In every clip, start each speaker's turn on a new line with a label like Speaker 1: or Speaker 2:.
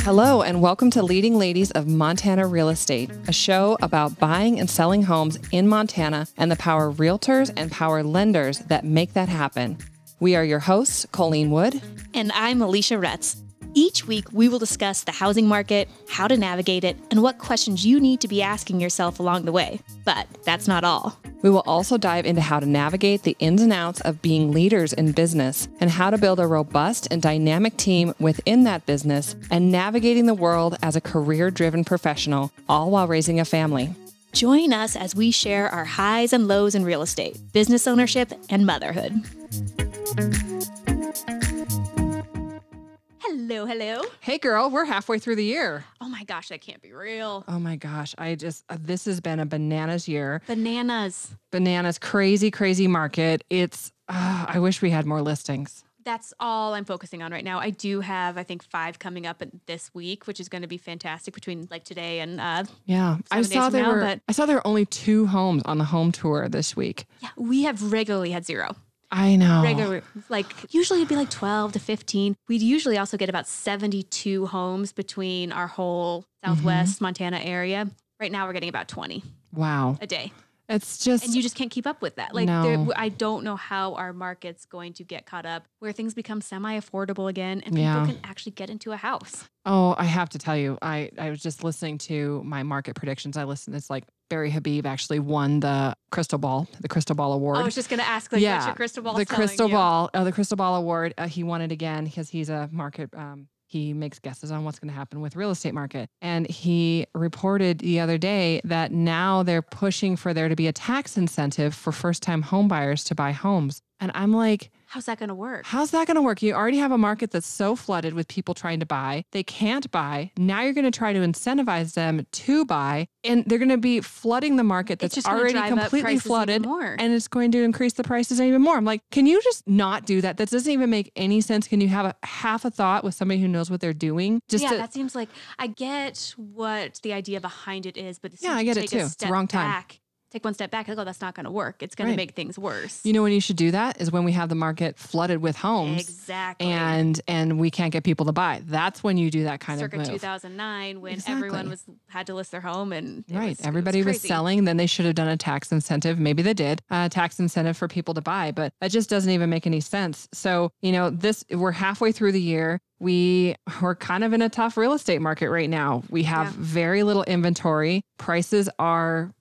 Speaker 1: Hello, and welcome to Leading Ladies of Montana Real Estate, a show about buying and selling homes in Montana and the power realtors and power lenders that make that happen. We are your hosts, Colleen Wood.
Speaker 2: And I'm Alicia Retz. Each week, we will discuss the housing market, how to navigate it, and what questions you need to be asking yourself along the way. But that's not all.
Speaker 1: We will also dive into how to navigate the ins and outs of being leaders in business and how to build a robust and dynamic team within that business and navigating the world as a career driven professional, all while raising a family.
Speaker 2: Join us as we share our highs and lows in real estate, business ownership, and motherhood. Hello, hello.
Speaker 1: Hey, girl, we're halfway through the year.
Speaker 2: Oh my gosh, that can't be real.
Speaker 1: Oh my gosh, I just, uh, this has been a bananas year.
Speaker 2: Bananas.
Speaker 1: Bananas, crazy, crazy market. It's, uh, I wish we had more listings.
Speaker 2: That's all I'm focusing on right now. I do have, I think, five coming up this week, which is going to be fantastic between like today and uh,
Speaker 1: Yeah, I saw there
Speaker 2: now,
Speaker 1: were.
Speaker 2: but-
Speaker 1: I saw there were only two homes on the home tour this week.
Speaker 2: yeah, we have regularly had zero.
Speaker 1: I know.
Speaker 2: regular like usually it'd be like 12 to 15 we'd usually also get about 72 homes between our whole mm-hmm. southwest montana area. Right now we're getting about 20
Speaker 1: Wow,
Speaker 2: a day
Speaker 1: it's just.
Speaker 2: and you just can't keep up with that like
Speaker 1: No.
Speaker 2: i don't know how our market's going to get caught up where things become semi-affordable again and
Speaker 1: Yeah.
Speaker 2: people can actually get into a house
Speaker 1: oh, I have to tell you, I I was just listening to my market predictions. I listened. It's like Barry Habib actually won the Crystal Ball, the Crystal Ball Award.
Speaker 2: i was just going to ask like
Speaker 1: yeah,
Speaker 2: what's your crystal ball
Speaker 1: the Crystal
Speaker 2: you?
Speaker 1: Ball, uh, the Crystal Ball Award. Uh, he won it again because he's a market. Um, he makes guesses on what's going to happen with real estate market, and he reported the other day that now they're pushing for there to be a tax incentive for first-time home buyers to buy homes. And I'm like,
Speaker 2: how's that going to work
Speaker 1: how's that going to work? You already have a market that's so flooded with people trying to buy. They can't buy. Now you're going to try to incentivize them to buy, and they're going to be flooding the market that's
Speaker 2: just
Speaker 1: already completely flooded and it's going to increase the prices even more. I'm like, can you just not do that? That doesn't even make any sense. Can you have a half a thought with somebody who knows what they're doing? Just
Speaker 2: yeah,
Speaker 1: to,
Speaker 2: that seems like I get what the idea behind it is, but
Speaker 1: Yeah, I get it too. It's the wrong time.
Speaker 2: Back, take one step back. I go, oh, that's not going to work. It's going
Speaker 1: Right.
Speaker 2: to make things worse.
Speaker 1: you know when you should do that is when we have the market flooded with homes
Speaker 2: exactly.
Speaker 1: and and we can't get people to buy. That's when you do that kind
Speaker 2: circa
Speaker 1: of move.
Speaker 2: 2009, when everyone was had to list their home and
Speaker 1: Right.
Speaker 2: was-
Speaker 1: Everybody was,
Speaker 2: crazy.
Speaker 1: selling. Then they should have done a tax incentive. Maybe they did a tax incentive for people to buy, but that just doesn't even make any sense. So, you know, this, we're halfway through the year. We we're kind of in a tough real estate market right now. We have
Speaker 2: Yeah.
Speaker 1: very little inventory. Prices are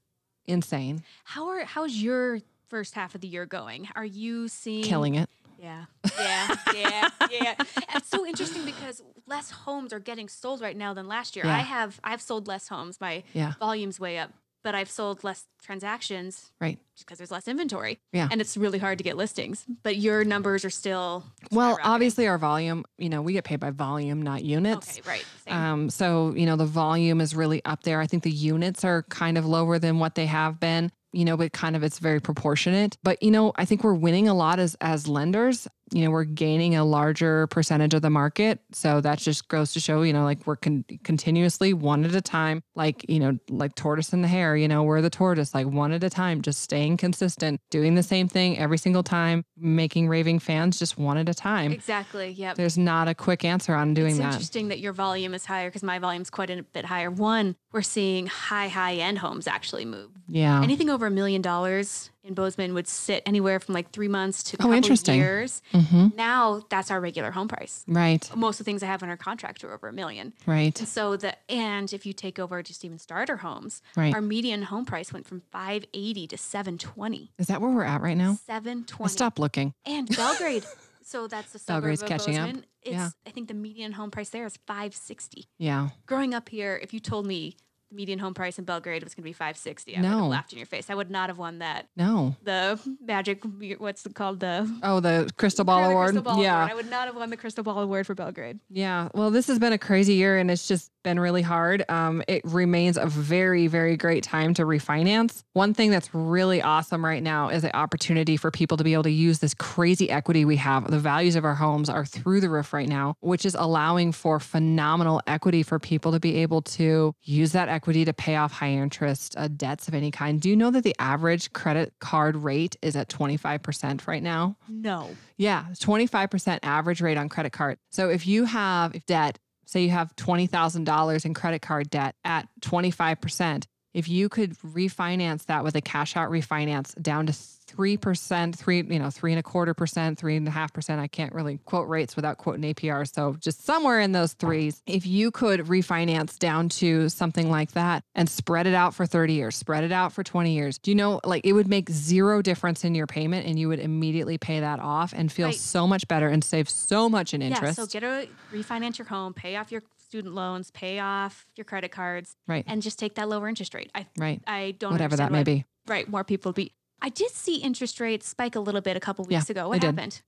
Speaker 1: insane,
Speaker 2: How are how's your first half of the year going? Are you seeing
Speaker 1: killing it.
Speaker 2: Yeah, yeah, yeah, yeah. It's so interesting because less homes are getting sold right now than last year.
Speaker 1: Yeah.
Speaker 2: I have I've sold less homes. My
Speaker 1: Yeah.
Speaker 2: volume's way up, but I've sold less transactions
Speaker 1: Right.
Speaker 2: just because there's less inventory.
Speaker 1: Yeah.
Speaker 2: and it's really hard to get listings. But your numbers are still
Speaker 1: Well, obviously our volume, you know, we get paid by volume, not units.
Speaker 2: Okay, right. Same.
Speaker 1: Um, so, you know, the volume is really up there. I think the units are kind of lower than what they have been, you know, but kind of it's very proportionate. But, you know, I think we're winning a lot as as lenders. You know, we're gaining a larger percentage of the market. So that just goes to show, you know, like we're con- continuously one at a time, like, you know, like tortoise and the hare, you know, we're the tortoise, like one at a time, just staying consistent, doing the same thing every single time, making raving fans just one at a time.
Speaker 2: exactly. Yep.
Speaker 1: There's not a quick answer on doing
Speaker 2: it's
Speaker 1: that.
Speaker 2: It's interesting that your volume is higher because my volume's quite a bit higher. One, we're seeing high, high end homes actually move.
Speaker 1: Yeah.
Speaker 2: Anything over a million dollars in Bozeman would sit anywhere from like three months to a
Speaker 1: Oh, interesting.
Speaker 2: years.
Speaker 1: hmm
Speaker 2: Now that's our regular home price.
Speaker 1: Right.
Speaker 2: Most of the things I have under contract are over a million.
Speaker 1: Right.
Speaker 2: And so the and if you take over just even starter homes,
Speaker 1: Right.
Speaker 2: our median home price went from 580 to 720.
Speaker 1: Is that where we're at right now?
Speaker 2: 720.
Speaker 1: Stop looking.
Speaker 2: And Belgrade. so that's the suburb
Speaker 1: Belgrade's
Speaker 2: of
Speaker 1: catching up.
Speaker 2: Bozeman. It's
Speaker 1: Yeah.
Speaker 2: I think the median home price there is 560.
Speaker 1: Yeah.
Speaker 2: Growing up here, if you told me median home price in Belgrade was going to be 560, I would
Speaker 1: No.
Speaker 2: have laughed in your face. I would not have won that.
Speaker 1: No.
Speaker 2: The magic, what's it called? The
Speaker 1: Oh, the Crystal Ball
Speaker 2: the
Speaker 1: Award.
Speaker 2: Crystal Ball
Speaker 1: yeah.
Speaker 2: Award. I would not have won the Crystal Ball Award for Belgrade.
Speaker 1: Yeah. Well, this has been a crazy year and it's just been really hard. Um, it remains a very, very great time to refinance. One thing that's really awesome right now is the opportunity for people to be able to use this crazy equity we have. The values of our homes are through the roof right now, which is allowing for phenomenal equity for people to be able to use that equity equity to pay off high interest uh, debts of any kind. Do you know that the average credit card rate is at 25% right now?
Speaker 2: No.
Speaker 1: Yeah, 25% average rate on credit card. So if you have debt, say you have $20,000 in credit card debt at 25%, if you could refinance that with a cash out refinance down to three percent, three, you know, three and a quarter percent, three and a half percent. I can't really quote rates without quoting APR. So just somewhere in those threes. If you could refinance down to something like that and spread it out for 30 years, spread it out for 20 years, do you know like it would make zero difference in your payment and you would immediately pay that off and feel
Speaker 2: Right.
Speaker 1: so much better and save so much in interest.
Speaker 2: Yeah, so get a refinance your home, pay off your student loans, pay off your credit cards,
Speaker 1: right.
Speaker 2: and just take that lower interest rate. I
Speaker 1: Right.
Speaker 2: I don't
Speaker 1: Whatever that may be.
Speaker 2: Right, more people be. I did see interest rates spike a little bit a couple
Speaker 1: Yeah,
Speaker 2: weeks ago.
Speaker 1: they
Speaker 2: What
Speaker 1: did.
Speaker 2: happened?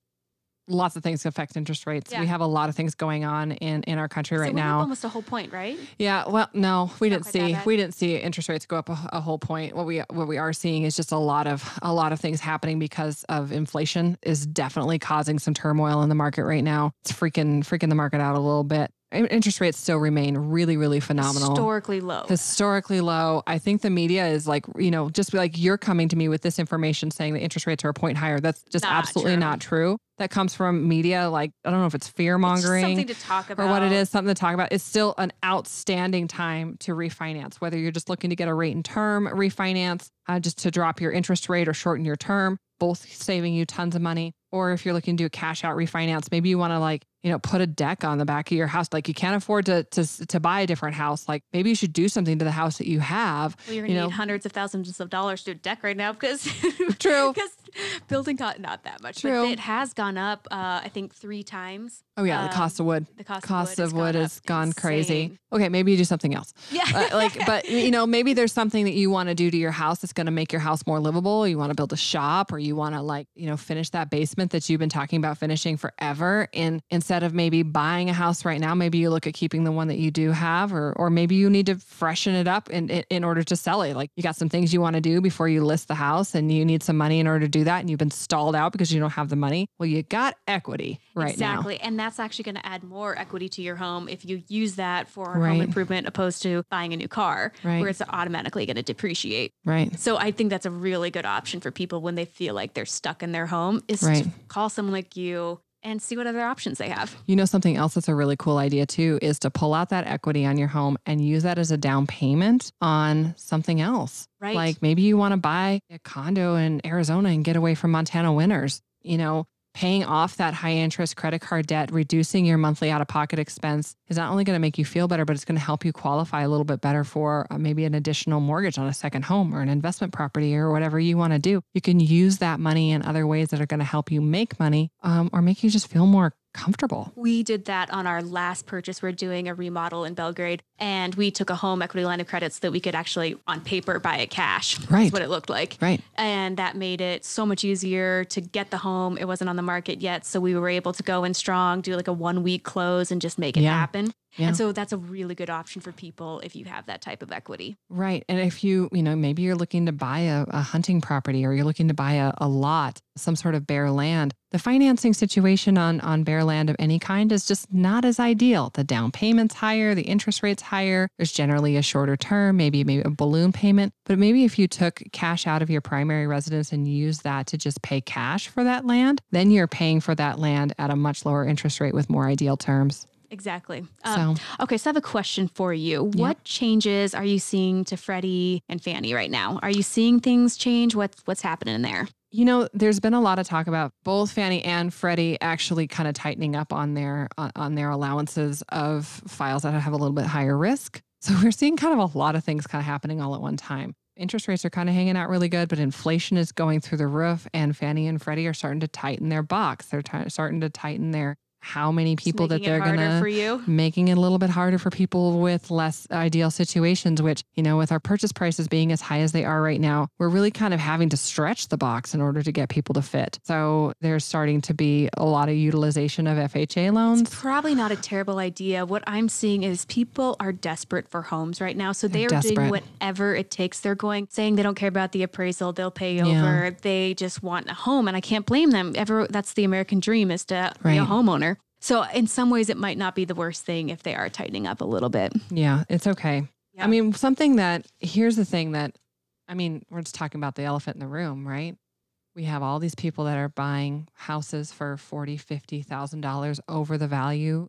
Speaker 1: Lots of things affect interest rates.
Speaker 2: Yeah.
Speaker 1: We have a lot of things going on in, in our country
Speaker 2: so
Speaker 1: right now.
Speaker 2: almost a whole point, right?
Speaker 1: Yeah, well, no, we
Speaker 2: Not
Speaker 1: didn't see we didn't see interest rates go up a, a whole point. What we what we are seeing is just a lot of a lot of things happening because of inflation is definitely causing some turmoil in the market right now. It's freaking freaking the market out a little bit. In- Interest rates still remain really really phenomenal.
Speaker 2: Historically low.
Speaker 1: Historically low. I think the media is like, you know, just like you're coming to me with this information saying that interest rates are a point higher. That's just
Speaker 2: Not
Speaker 1: absolutely
Speaker 2: true.
Speaker 1: not true. That comes from media. Like, I don't know if it's fear mongering
Speaker 2: something to talk about.
Speaker 1: or what it is, something to talk about. It's still an outstanding time to refinance, whether you're just looking to get a rate and term refinance, uh, just to drop your interest rate or shorten your term, both saving you tons of money. Or if you're looking to do a cash out refinance, maybe you want to like, you know, put a deck on the back of your house. Like you can't afford to, to, to buy a different house. Like maybe you should do something to the house that you have.
Speaker 2: Well, you're gonna
Speaker 1: know-
Speaker 2: need hundreds of thousands of dollars to a deck right now because
Speaker 1: True.
Speaker 2: because building got not that much,
Speaker 1: True.
Speaker 2: but it has gone up. Uh, I think three times.
Speaker 1: Oh yeah, the cost of wood.
Speaker 2: The cost,
Speaker 1: Cost
Speaker 2: of wood, has
Speaker 1: has gone crazy. Okay, maybe you do something else.
Speaker 2: Yeah,
Speaker 1: Uh, like but you know maybe there's something that you want to do to your house that's going to make your house more livable you want to build a shop or you want to like you know finish that basement that you've been talking about finishing forever and instead of maybe buying a house right now maybe you look at keeping the one that you do have or or maybe you need to freshen it up in in, order to sell it like you got some things you want to do before you list the house and you need some money in order to do that and you've been stalled out because you don't have the money well you got equity right now
Speaker 2: exactly. And that's actually going to add more equity to your home if you use that for
Speaker 1: Right.
Speaker 2: home improvement opposed to buying a new car,
Speaker 1: Right.
Speaker 2: where it's automatically going to depreciate.
Speaker 1: right
Speaker 2: So I think that's a really good option for people when they feel like they're stuck in their home is
Speaker 1: Right.
Speaker 2: to call someone like you and see what other options they have.
Speaker 1: You know, something else that's a really cool idea too is to pull out that equity on your home and use that as a down payment on something else.
Speaker 2: Right.
Speaker 1: Like maybe you want to buy a condo in Arizona and get away from Montana winters. You know, paying off that high interest credit card debt, reducing your monthly out of pocket expense is not only going to make you feel better, but it's going to help you qualify a little bit better for uh, maybe an additional mortgage on a second home or an investment property or whatever you want to do. You can use that money in other ways that are going to help you make money um, or make you just feel more comfortable.
Speaker 2: We did that on our last purchase. We're doing a remodel in Belgrade, and we took a home equity line of credit so that we could actually, on paper, buy it cash.
Speaker 1: Right.
Speaker 2: That's what it looked like.
Speaker 1: Right.
Speaker 2: And that made it so much easier to get the home. It wasn't on the market yet. So we were able to go in strong, do like a one week close, and just make it
Speaker 1: Yeah.
Speaker 2: happen.
Speaker 1: Yeah.
Speaker 2: And so that's a really good option for people if you have that type of equity.
Speaker 1: Right. And if you, you know, maybe you're looking to buy a, a hunting property or you're looking to buy a, a lot, some sort of bare land, the financing situation on, on bare land of any kind is just not as ideal. The down payment's higher, the interest rate's higher. There's generally a shorter term, maybe maybe a balloon payment. But maybe if you took cash out of your primary residence and used that to just pay cash for that land, then you're paying for that land at a much lower interest rate with more ideal terms.
Speaker 2: Exactly. Um,
Speaker 1: So
Speaker 2: okay, so I have a question for you. What changes are you seeing to Freddie and Fannie right now? Are you seeing things change? What's what's happening there?
Speaker 1: You know, there's been a lot of talk about both Fannie and Freddie actually kind of tightening up on their on, on their allowances of files that have a little bit higher risk. So we're seeing kind of a lot of things kind of happening all at one time. Interest rates are kind of hanging out really good, but inflation is going through the roof, and Fannie and Freddie are starting to tighten their box. They're ti- starting to tighten their how many people that they're gonna
Speaker 2: for you.
Speaker 1: making it a little bit harder for people with less ideal situations, which, you know, with our purchase prices being as high as they are right now, we're really kind of having to stretch the box in order to get people to fit. So there's starting to be a lot of utilization of FHA loans.
Speaker 2: It's probably not a terrible idea. What I'm seeing is people are desperate for homes right now. So they
Speaker 1: They're
Speaker 2: are doing whatever it takes. They're going, saying they don't care about the appraisal, they'll pay
Speaker 1: Yeah.
Speaker 2: over. They just want a home. And I can't blame them. Ever that's the American dream is to be a homeowner. So in some ways it might not be the worst thing if they are tightening up a little bit.
Speaker 1: Yeah, it's okay.
Speaker 2: Yeah.
Speaker 1: I mean, something that here's the thing that I mean, we're just talking about the elephant in the room, right? We have all these people that are buying houses for forty, fifty thousand dollars over the value,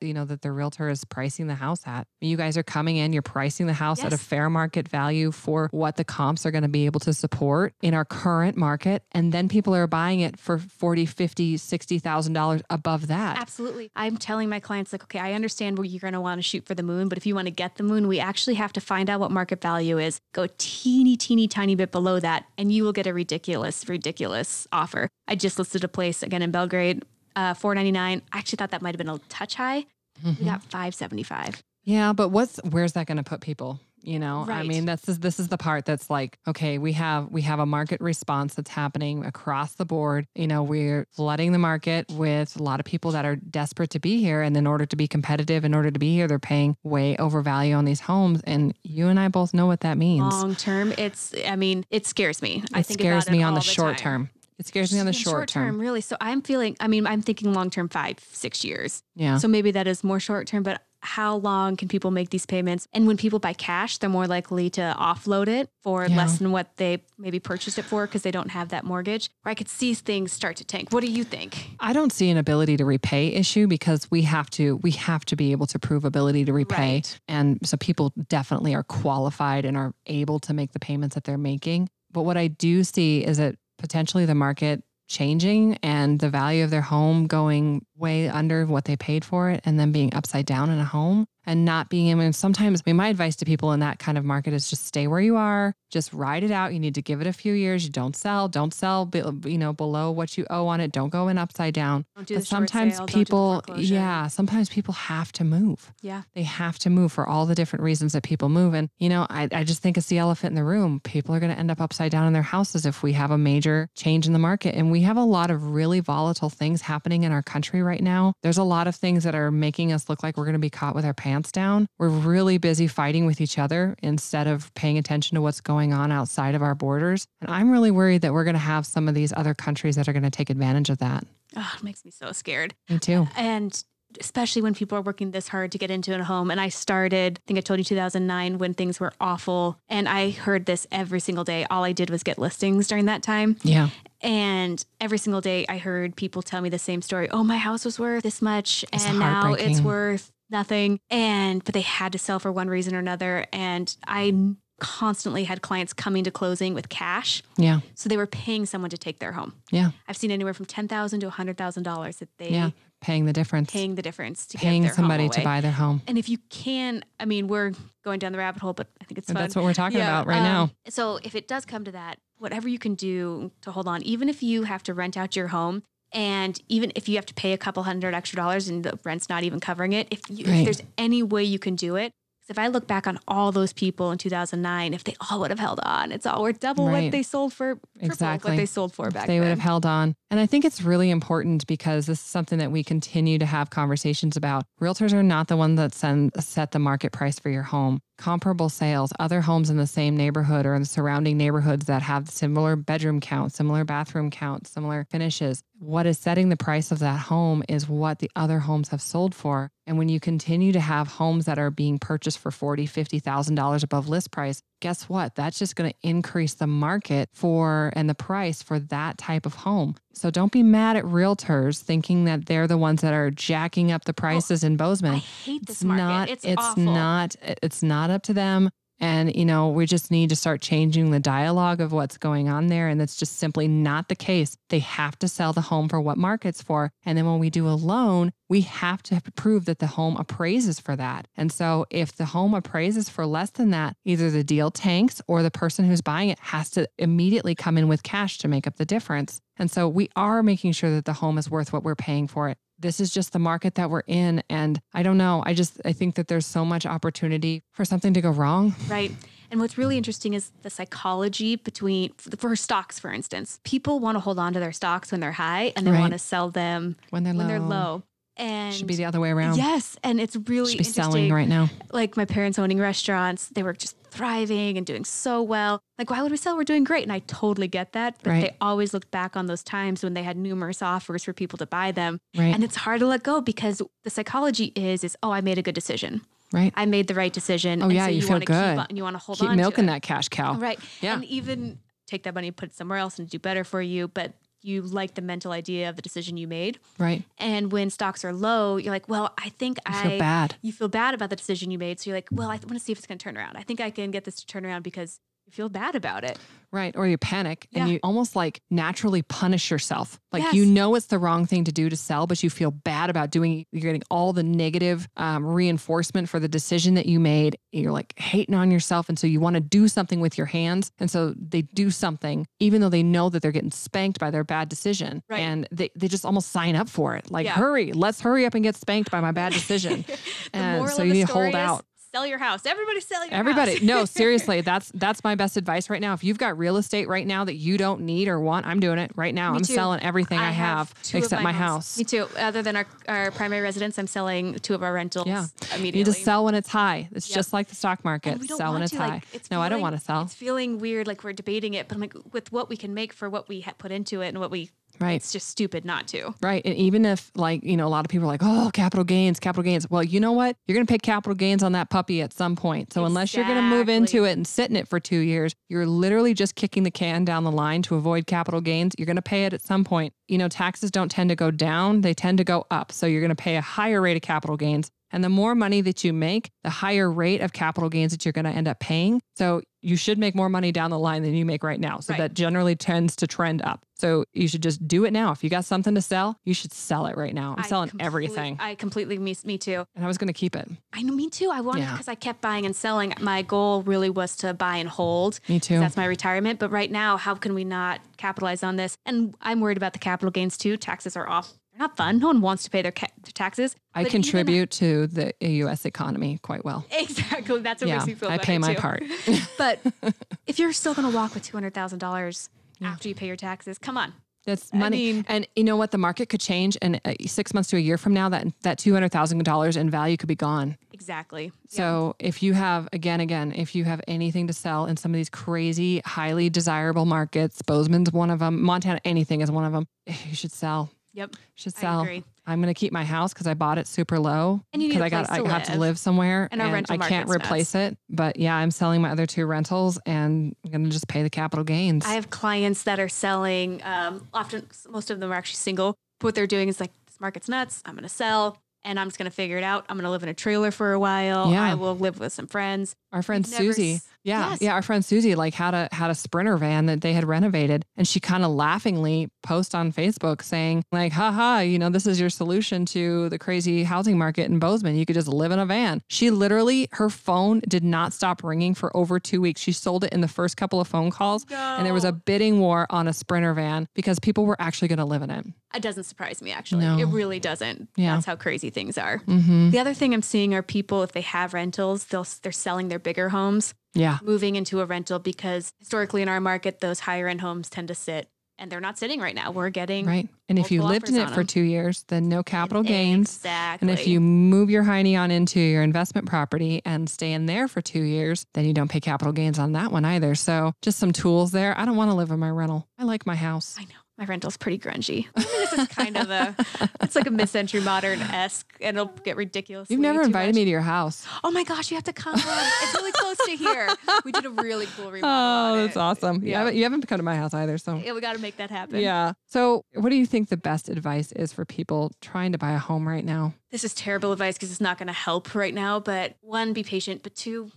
Speaker 1: you know, that the realtor is pricing the house at. You guys are coming in, you're pricing the house at a fair market value for what the comps are going to be able to support in our current market. And then people are buying it for forty, fifty, sixty thousand dollars above that.
Speaker 2: Absolutely. I'm telling my clients, like, okay, I understand where you're going to want to shoot for the moon, but if you want to get the moon, we actually have to find out what market value is. Go teeny, teeny, tiny bit below that, and you will get a ridiculous, ridiculous offer. I just listed a place again in Belgrade, uh, 499. I actually thought that might have been a touch high. We
Speaker 1: Mhm.
Speaker 2: got 575.
Speaker 1: Yeah, but what's where's that going to put people? You know, I mean, this is this is the part that's like, okay, we have we have a market response that's happening across the board. You know, we're flooding the market with a lot of people that are desperate to be here, and in order to be competitive, in order to be here, they're paying way over value on these homes. And you and I both know what that means.
Speaker 2: Long term, it's, I mean, it scares me. I
Speaker 1: it
Speaker 2: think
Speaker 1: scares me
Speaker 2: it
Speaker 1: on the
Speaker 2: all
Speaker 1: short
Speaker 2: time.
Speaker 1: term. It scares me on the
Speaker 2: Yeah,
Speaker 1: short, term.
Speaker 2: really. So I'm feeling, I mean, I'm thinking long term, five, six years.
Speaker 1: Yeah.
Speaker 2: So maybe that is more short term, but how long can people make these payments? And when people buy cash, they're more likely to offload it for
Speaker 1: Yeah.
Speaker 2: less than what they maybe purchased it for because they don't have that mortgage. Or I could see things start to tank. What do you think?
Speaker 1: I don't see an ability to repay issue because we have to we have to be able to prove ability to repay.
Speaker 2: Right.
Speaker 1: And so people definitely are qualified and are able to make the payments that they're making. But what I do see is that potentially the market changing and the value of their home going way under what they paid for it and then being upside down in a home and not being able and sometimes I mean my advice to people in that kind of market is just stay where you are just ride it out you need to give it a few years you don't sell don't sell you know below what you owe on it don't go in upside down
Speaker 2: Don't do
Speaker 1: but sometimes
Speaker 2: sale, don't do the
Speaker 1: people yeah sometimes people have to move
Speaker 2: Yeah.
Speaker 1: they have to move for all the different reasons that people move. And, you know, I, I just think it's the elephant in the room. People are going to end up upside down in their houses if we have a major change in the market. And we have a lot of really volatile things happening in our country right now. There's a lot of things that are making us look like we're going to be caught with our pants down. We're really busy fighting with each other instead of paying attention to what's going on outside of our borders. And I'm really worried that we're going to have some of these other countries that are going to take advantage of that.
Speaker 2: Oh, it makes me so scared.
Speaker 1: Me too.
Speaker 2: And especially when people are working this hard to get into a home. And I started, I think I told you 2009 when things were awful. And I heard this every single day. All I did was get listings during that time.
Speaker 1: Yeah.
Speaker 2: And every single day I heard people tell me the same story. Oh, my house was worth this much
Speaker 1: It's
Speaker 2: and now it's worth nothing. And but they had to sell for one reason or another. And I constantly had clients coming to closing with cash.
Speaker 1: Yeah.
Speaker 2: So they were paying someone to take their home.
Speaker 1: Yeah.
Speaker 2: I've seen anywhere from ten thousand to hundred thousand dollars that they
Speaker 1: Yeah. Paying the difference.
Speaker 2: paying the difference to
Speaker 1: paying
Speaker 2: get their
Speaker 1: somebody to buy their home.
Speaker 2: And if you can, I mean, we're going down the rabbit hole, but I think it's fun.
Speaker 1: that's what we're talking
Speaker 2: Yeah,
Speaker 1: about right
Speaker 2: um,
Speaker 1: now.
Speaker 2: So if it does come to that, whatever you can do to hold on, even if you have to rent out your home, and even if you have to pay a couple hundred extra dollars and the rent's not even covering it, if, you,
Speaker 1: Right.
Speaker 2: if there's any way you can do it. If I look back on all those people in 2009, if they all would have held on, it's all worth double
Speaker 1: Right.
Speaker 2: what they sold for,
Speaker 1: Exactly.
Speaker 2: what they sold for back
Speaker 1: they
Speaker 2: then.
Speaker 1: would have held on. And I think it's really important because this is something that we continue to have conversations about. Realtors are not the one that send, set the market price for your home. Comparable sales, other homes in the same neighborhood or in the surrounding neighborhoods that have similar bedroom count, similar bathroom count, similar finishes. What is setting the price of that home is what the other homes have sold for. And when you continue to have homes that are being purchased for forty, fifty thousand dollars above list price, guess what? That's just going to increase the market for and the price for that type of home. So don't be mad at realtors thinking that they're the ones that are jacking up the oh, prices in Bozeman.
Speaker 2: I hate this
Speaker 1: it's
Speaker 2: market.
Speaker 1: not
Speaker 2: it's
Speaker 1: it's
Speaker 2: awful.
Speaker 1: not it's not up to them. And you know, we just need to start changing the dialogue of what's going on there. And that's just simply not the case. They have to sell the home for what market's for. And then when we do a loan, we have to prove that the home appraises for that. And so if the home appraises for less than that, either the deal tanks or the person who's buying it has to immediately come in with cash to make up the difference. And so we are making sure that the home is worth what we're paying for it. This is just the market that we're in. And I don't know. I just, I think that there's so much opportunity for something to go wrong.
Speaker 2: Right. And what's really interesting is the psychology between, for stocks, for instance. People want to hold on to their stocks when they're high and they
Speaker 1: Right.
Speaker 2: want to sell them
Speaker 1: When they're
Speaker 2: when
Speaker 1: low.
Speaker 2: they're low. And
Speaker 1: Should be the other way around.
Speaker 2: yes. And it's really
Speaker 1: Should be selling right now.
Speaker 2: Like my parents owning restaurants, they were just thriving and doing so well. Like, why would we sell? We're doing great. And I totally get that. But
Speaker 1: Right.
Speaker 2: they always looked back on those times when they had numerous offers for people to buy them.
Speaker 1: Right.
Speaker 2: And it's hard to let go because the psychology is, is, oh, I made a good decision.
Speaker 1: Right.
Speaker 2: I made the right decision.
Speaker 1: Oh,
Speaker 2: and
Speaker 1: yeah,
Speaker 2: so
Speaker 1: you
Speaker 2: you,
Speaker 1: feel good.
Speaker 2: keep on, you want to hold
Speaker 1: Keep
Speaker 2: on
Speaker 1: milking
Speaker 2: to it.
Speaker 1: that cash cow.
Speaker 2: Right.
Speaker 1: Yeah.
Speaker 2: And even take that money, put it somewhere else and do better for you. But you like the mental idea of the decision you made.
Speaker 1: Right.
Speaker 2: And when stocks are low, you're like, well, I think
Speaker 1: You
Speaker 2: I
Speaker 1: feel bad.
Speaker 2: You feel bad about the decision you made. So you're like, well, I want to see if it's going to turn around. I think I can get this to turn around because you feel bad about it.
Speaker 1: Right. Or you panic and you almost like naturally punish yourself. Like
Speaker 2: Yes.
Speaker 1: you know it's the wrong thing to do to sell, but you feel bad about doing it. You're getting all the negative um, reinforcement for the decision that you made. You're like hating on yourself. And so you want to do something with your hands. And so they do something, even though they know that they're getting spanked by their bad decision.
Speaker 2: Right.
Speaker 1: And they, they just almost sign up for it. Like,
Speaker 2: Yeah.
Speaker 1: hurry, let's hurry up and get spanked by my bad decision. And so you need to hold out.
Speaker 2: Sell your house. Everybody sell your house.
Speaker 1: Everybody,
Speaker 2: house.
Speaker 1: no, seriously, that's that's my best advice right now. If you've got real estate right now that you don't need or want, I'm doing it right now.
Speaker 2: Me
Speaker 1: I'm
Speaker 2: too.
Speaker 1: selling everything I, have,
Speaker 2: two of
Speaker 1: except my house.
Speaker 2: Me too. Other than our, our primary residence, I'm selling two of our rentals
Speaker 1: Yeah.
Speaker 2: immediately.
Speaker 1: You just sell when it's high. It's
Speaker 2: Yep.
Speaker 1: just like the stock market.
Speaker 2: We don't
Speaker 1: Sell when
Speaker 2: want
Speaker 1: it's
Speaker 2: to.
Speaker 1: high.
Speaker 2: Like, it's
Speaker 1: no, I don't want to sell.
Speaker 2: It's feeling weird, like we're debating it, but I'm like, with what we can make for what we ha- put into it and what we,
Speaker 1: Right.
Speaker 2: it's just stupid not to.
Speaker 1: Right. And even if, like, you know, a lot of people are like, oh, capital gains, capital gains. Well, you know what? You're going to pay capital gains on that puppy at some point. So, unless you're going to move into it and sit in it for two years, you're literally just kicking the can down the line to avoid capital gains. You're going to pay it at some point. You know, taxes don't tend to go down, they tend to go up. So, you're going to pay a higher rate of capital gains. And the more money that you make, the higher rate of capital gains that you're going to end up paying. So, you should make more money down the line than you make right now. So,
Speaker 2: Right.
Speaker 1: that generally tends to trend up. So, you should just do it now. If you got something to sell, you should sell it right now. I'm
Speaker 2: I
Speaker 1: selling everything.
Speaker 2: I completely, me, me too.
Speaker 1: and I was going to keep it.
Speaker 2: I know, me too. I wanted
Speaker 1: Yeah.
Speaker 2: because I kept buying and selling. My goal really was to buy and hold.
Speaker 1: Me too.
Speaker 2: That's my retirement. But right now, how can we not capitalize on this? And I'm worried about the capital gains too. Taxes are off. Not fun. No one wants to pay their, ca- their taxes.
Speaker 1: I
Speaker 2: But even-
Speaker 1: contribute to the U.S. economy quite well.
Speaker 2: Exactly. That's what
Speaker 1: Yeah,
Speaker 2: makes me feel
Speaker 1: I pay my
Speaker 2: too.
Speaker 1: part.
Speaker 2: But if you're still going to walk with $200,000 after you pay your taxes, come on.
Speaker 1: That's
Speaker 2: I
Speaker 1: money,
Speaker 2: mean-
Speaker 1: and you know what? The market could change, and uh, six months to a year from now, that that two hundred thousand dollars in value could be gone.
Speaker 2: Exactly.
Speaker 1: So if you have again, again, if you have anything to sell in some of these crazy, highly desirable markets, Bozeman's one of them, Montana, anything is one of them. You should sell.
Speaker 2: Yep.
Speaker 1: Should
Speaker 2: I
Speaker 1: sell.
Speaker 2: agree.
Speaker 1: I'm going to keep my house because I bought it super low.
Speaker 2: And you need a
Speaker 1: I got
Speaker 2: place
Speaker 1: I
Speaker 2: to
Speaker 1: have to
Speaker 2: live.
Speaker 1: somewhere,
Speaker 2: And our rental
Speaker 1: I can't replace it. But yeah, I'm selling my other two rentals, and I'm going to just pay the capital gains.
Speaker 2: I have clients that are selling. Um, often, most of them are actually single. What they're doing is like, this market's nuts. I'm going to sell, and I'm just going to figure it out. I'm going to live in a trailer for a while.
Speaker 1: Yeah.
Speaker 2: I will live with some friends.
Speaker 1: Our friend Susie,
Speaker 2: s-
Speaker 1: yeah,
Speaker 2: Yes.
Speaker 1: yeah, our friend Susie like had a had a sprinter van that they had renovated, and she kind of laughingly post on Facebook saying like, "Haha, you know, this is your solution to the crazy housing market in Bozeman. You could just live in a van." She literally, her phone did not stop ringing for over two weeks. She sold it in the first couple of phone calls, and there was a bidding war on a sprinter van because people were actually going to live in it.
Speaker 2: It doesn't surprise me, actually.
Speaker 1: No.
Speaker 2: It really doesn't.
Speaker 1: Yeah.
Speaker 2: That's how crazy things are.
Speaker 1: Mm-hmm.
Speaker 2: The other thing I'm seeing are people, if they have rentals, they'll, they're selling their bigger homes,
Speaker 1: Yeah,
Speaker 2: moving into a rental because historically in our market, those higher end homes tend to sit and they're not sitting right now. We're getting
Speaker 1: right. And if you lived in it for two years, then no capital gains.
Speaker 2: Exactly.
Speaker 1: And if you move your hiney on into your investment property and stay in there for two years, then you don't pay capital gains on that one either. So just some tools there. I don't want to live in my rental. I like my house.
Speaker 2: I know. My rental's pretty grungy. I think this is kind of a, it's like a mid-century modern esque, and it'll get ridiculous.
Speaker 1: You've never invited me to your house.
Speaker 2: Oh my gosh, you have to come. it's really close to here. We did a really cool remodel.
Speaker 1: Oh, that's
Speaker 2: it.
Speaker 1: awesome. You
Speaker 2: Yeah.
Speaker 1: haven't, you haven't come to my house either. So
Speaker 2: Yeah, we got to make that happen.
Speaker 1: yeah. So what do you think the best advice is for people trying to buy a home right now?
Speaker 2: This is terrible advice because it's not going to help right now. But one, be patient. But two,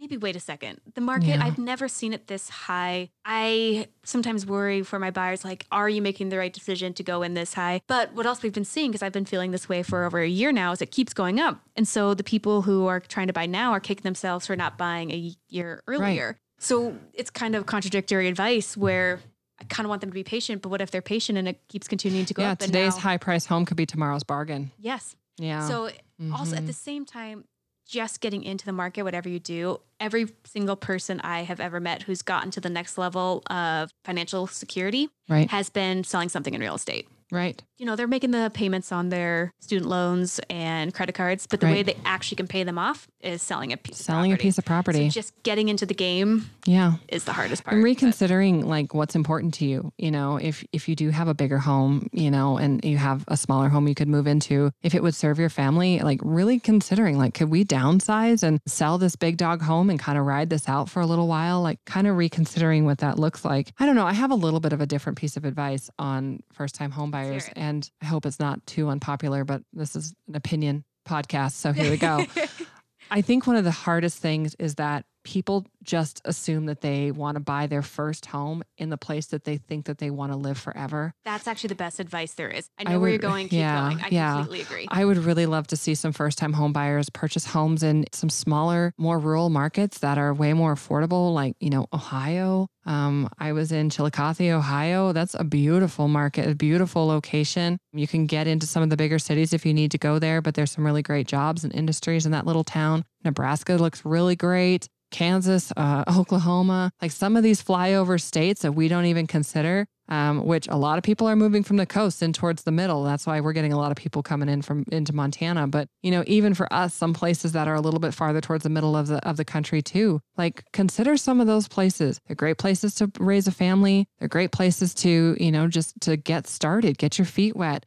Speaker 2: maybe wait a second. The market,
Speaker 1: Yeah.
Speaker 2: I've never seen it this high. I sometimes worry for my buyers, like, are you making the right decision to go in this high? But what else we've been seeing, because I've been feeling this way for over a year now, is it keeps going up. And so the people who are trying to buy now are kicking themselves for not buying a year earlier. Right. So it's kind of contradictory advice where I kind of want them to be patient, but what if they're patient and it keeps continuing to go
Speaker 1: yeah.
Speaker 2: up? Yeah,
Speaker 1: Today's
Speaker 2: now-
Speaker 1: high price home could be tomorrow's bargain.
Speaker 2: Yes.
Speaker 1: Yeah.
Speaker 2: So also at
Speaker 1: Mhm.
Speaker 2: the same time, just getting into the market, whatever you do, every single person I have ever met who's gotten to the next level of financial security
Speaker 1: right.
Speaker 2: has been selling something in real estate.
Speaker 1: Right.
Speaker 2: You know, they're making the payments on their student loans and credit cards, but the
Speaker 1: Right.
Speaker 2: way they actually can pay them off is selling a piece
Speaker 1: Selling a
Speaker 2: of property.
Speaker 1: piece of property.
Speaker 2: So just getting into the game
Speaker 1: yeah.
Speaker 2: is the hardest part.
Speaker 1: and
Speaker 2: but-
Speaker 1: reconsidering like what's important to you you know if if you do have a bigger home you know and you have a smaller home you could move into if it would serve your family like really considering like could we downsize and sell this big dog home and kind of ride this out for a little while like kind of reconsidering what that looks like i don't know i have a little bit of a different piece of advice on first time home buyers
Speaker 2: it.
Speaker 1: And i hope it's not too unpopular but this is an opinion podcast so here we go. I think one of the hardest things is that people just assume that they want to buy their first home in the place that they think that they want to live forever.
Speaker 2: That's actually the best advice there is. I know
Speaker 1: I
Speaker 2: where you're going. Keep
Speaker 1: yeah,
Speaker 2: going. I
Speaker 1: yeah.
Speaker 2: completely agree.
Speaker 1: I would really love to see some first time home buyers purchase homes in some smaller, more rural markets that are way more affordable, like, you know, Ohio. Um, I was in Chillicothe, Ohio. That's a beautiful market, a beautiful location. You can get into some of the bigger cities if you need to go there, but there's some really great jobs and industries in that little town. Nebraska looks really great. Kansas, uh, Oklahoma, like some of these flyover states that we don't even consider, um, which a lot of people are moving from the coast and towards the middle. That's why we're getting a lot of people coming in from into Montana. But you know, even for us, some places that are a little bit farther towards the middle of the of the country too, like consider some of those places. They're great places to raise a family. They're great places to you know just to get started, get your feet wet,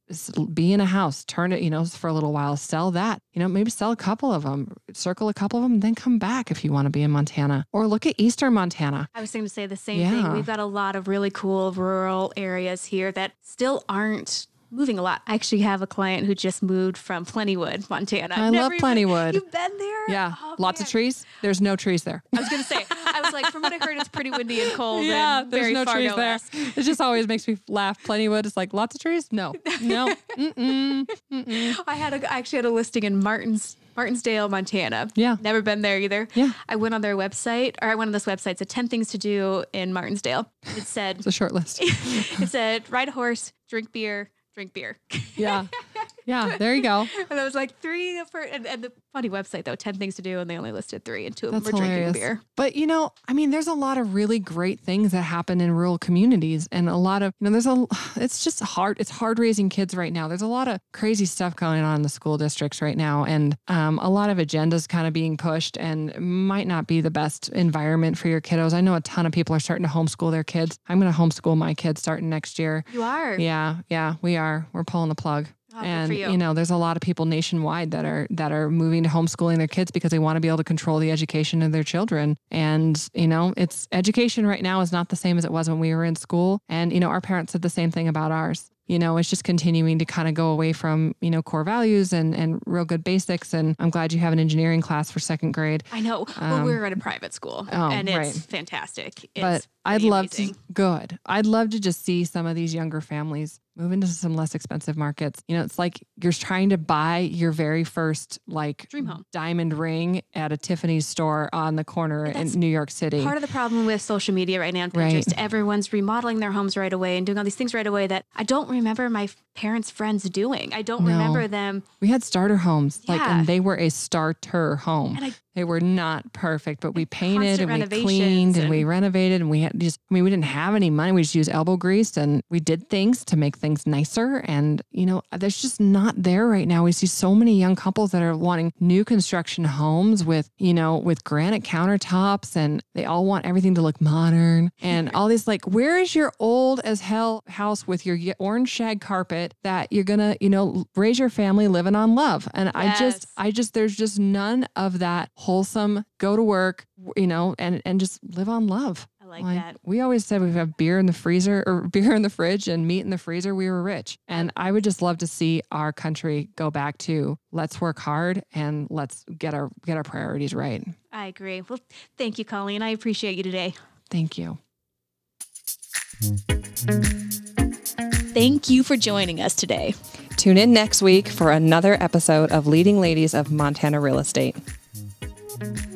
Speaker 1: be in a house, turn it you know for a little while, sell that. You know, maybe sell a couple of them, circle a couple of them, and then come back if you want to be in Montana, or look at Eastern Montana.
Speaker 2: I was going to say the same
Speaker 1: Yeah.
Speaker 2: thing. We've got a lot of really cool rural areas here that still aren't moving a lot. I actually have a client who just moved from Plentywood, Montana.
Speaker 1: I
Speaker 2: Never
Speaker 1: love
Speaker 2: even-
Speaker 1: Plentywood.
Speaker 2: You've been there?
Speaker 1: Yeah,
Speaker 2: Oh,
Speaker 1: lots of trees. There's no trees there.
Speaker 2: I was going to say, like, from what I heard, it's pretty windy and cold.
Speaker 1: Yeah,
Speaker 2: and
Speaker 1: there's
Speaker 2: very
Speaker 1: no trees there. It just always makes me laugh. Plentywood is like lots of trees. No, no, mm-mm, mm-mm.
Speaker 2: I had a, I actually had a listing in Martins, Martinsdale, Montana.
Speaker 1: Yeah.
Speaker 2: Never been there either.
Speaker 1: Yeah.
Speaker 2: I went on their website, or I went on this website, said 10 things to do in Martinsdale. It said,
Speaker 1: It's a short list.
Speaker 2: it said, ride a horse, drink beer, drink beer.
Speaker 1: Yeah, yeah. There you go.
Speaker 2: And I was like, three for, and, and the funny website though, 10 things to do, and they only listed three, and two of
Speaker 1: That's
Speaker 2: them were
Speaker 1: hilarious.
Speaker 2: drinking beer.
Speaker 1: But you know, I mean, there's a lot of really great things that happen in rural communities, and a lot of you know, there's a. It's just hard. It's hard raising kids right now. There's a lot of crazy stuff going on in the school districts right now, and um, a lot of agendas kind of being pushed, and might not be the best environment for your kiddos. I know a ton of people are starting to homeschool their kids. I'm going to homeschool my kids starting next year.
Speaker 2: You are.
Speaker 1: Yeah, yeah, we are. We're pulling the plug.
Speaker 2: Oh,
Speaker 1: and
Speaker 2: for you.
Speaker 1: know, there's a lot of people nationwide that are that are moving to homeschooling their kids because they want to be able to control the education of their children. And you know, it's education right now is not the same as it was when we were in school. And you know, our parents said the same thing about ours. You know, it's just continuing to kind of go away from you know core values and and real good basics. And I'm glad you have an engineering class for second grade.
Speaker 2: I know. well, we were um, at a private school,
Speaker 1: oh,
Speaker 2: and it's
Speaker 1: right.
Speaker 2: fantastic. It's
Speaker 1: but I'd love
Speaker 2: amazing.
Speaker 1: to good. I'd love to just see some of these younger families move into some less expensive markets. You know, it's like you're trying to buy your very first like
Speaker 2: Dream home.
Speaker 1: diamond ring at a Tiffany's store on the corner in New York City.
Speaker 2: Part of the problem with social media right now and
Speaker 1: Right.
Speaker 2: Pinterest, everyone's remodeling their homes right away and doing all these things right away that I don't remember my parents' friends doing. I don't
Speaker 1: No.
Speaker 2: remember them.
Speaker 1: we had starter homes, like,
Speaker 2: Yeah.
Speaker 1: and they were a starter home.
Speaker 2: And I-
Speaker 1: they were not perfect, but we painted and we cleaned and, we renovated and we had just, I mean, we didn't have any money. We just used elbow grease and we did things to make things nicer. And, you know, there's just not there right now. We see so many young couples that are wanting new construction homes with, you know, with granite countertops and they all want everything to look modern and all these like, where is your old as hell house with your orange shag carpet that you're going to, you know, raise your family living on love? And I just, I just, there's just none of that wholesome go to work, you know, and, and just live on love.
Speaker 2: I like that.
Speaker 1: We always said we have beer in the freezer or beer in the fridge and meat in the freezer. We were rich. And I would just love to see our country go back to let's work hard and let's get our get our priorities right.
Speaker 2: I agree. Well, thank you, Colleen. I appreciate you today.
Speaker 1: Thank you.
Speaker 2: Thank you for joining us today.
Speaker 1: Tune in next week for another episode of Leading Ladies of Montana Real Estate podcast.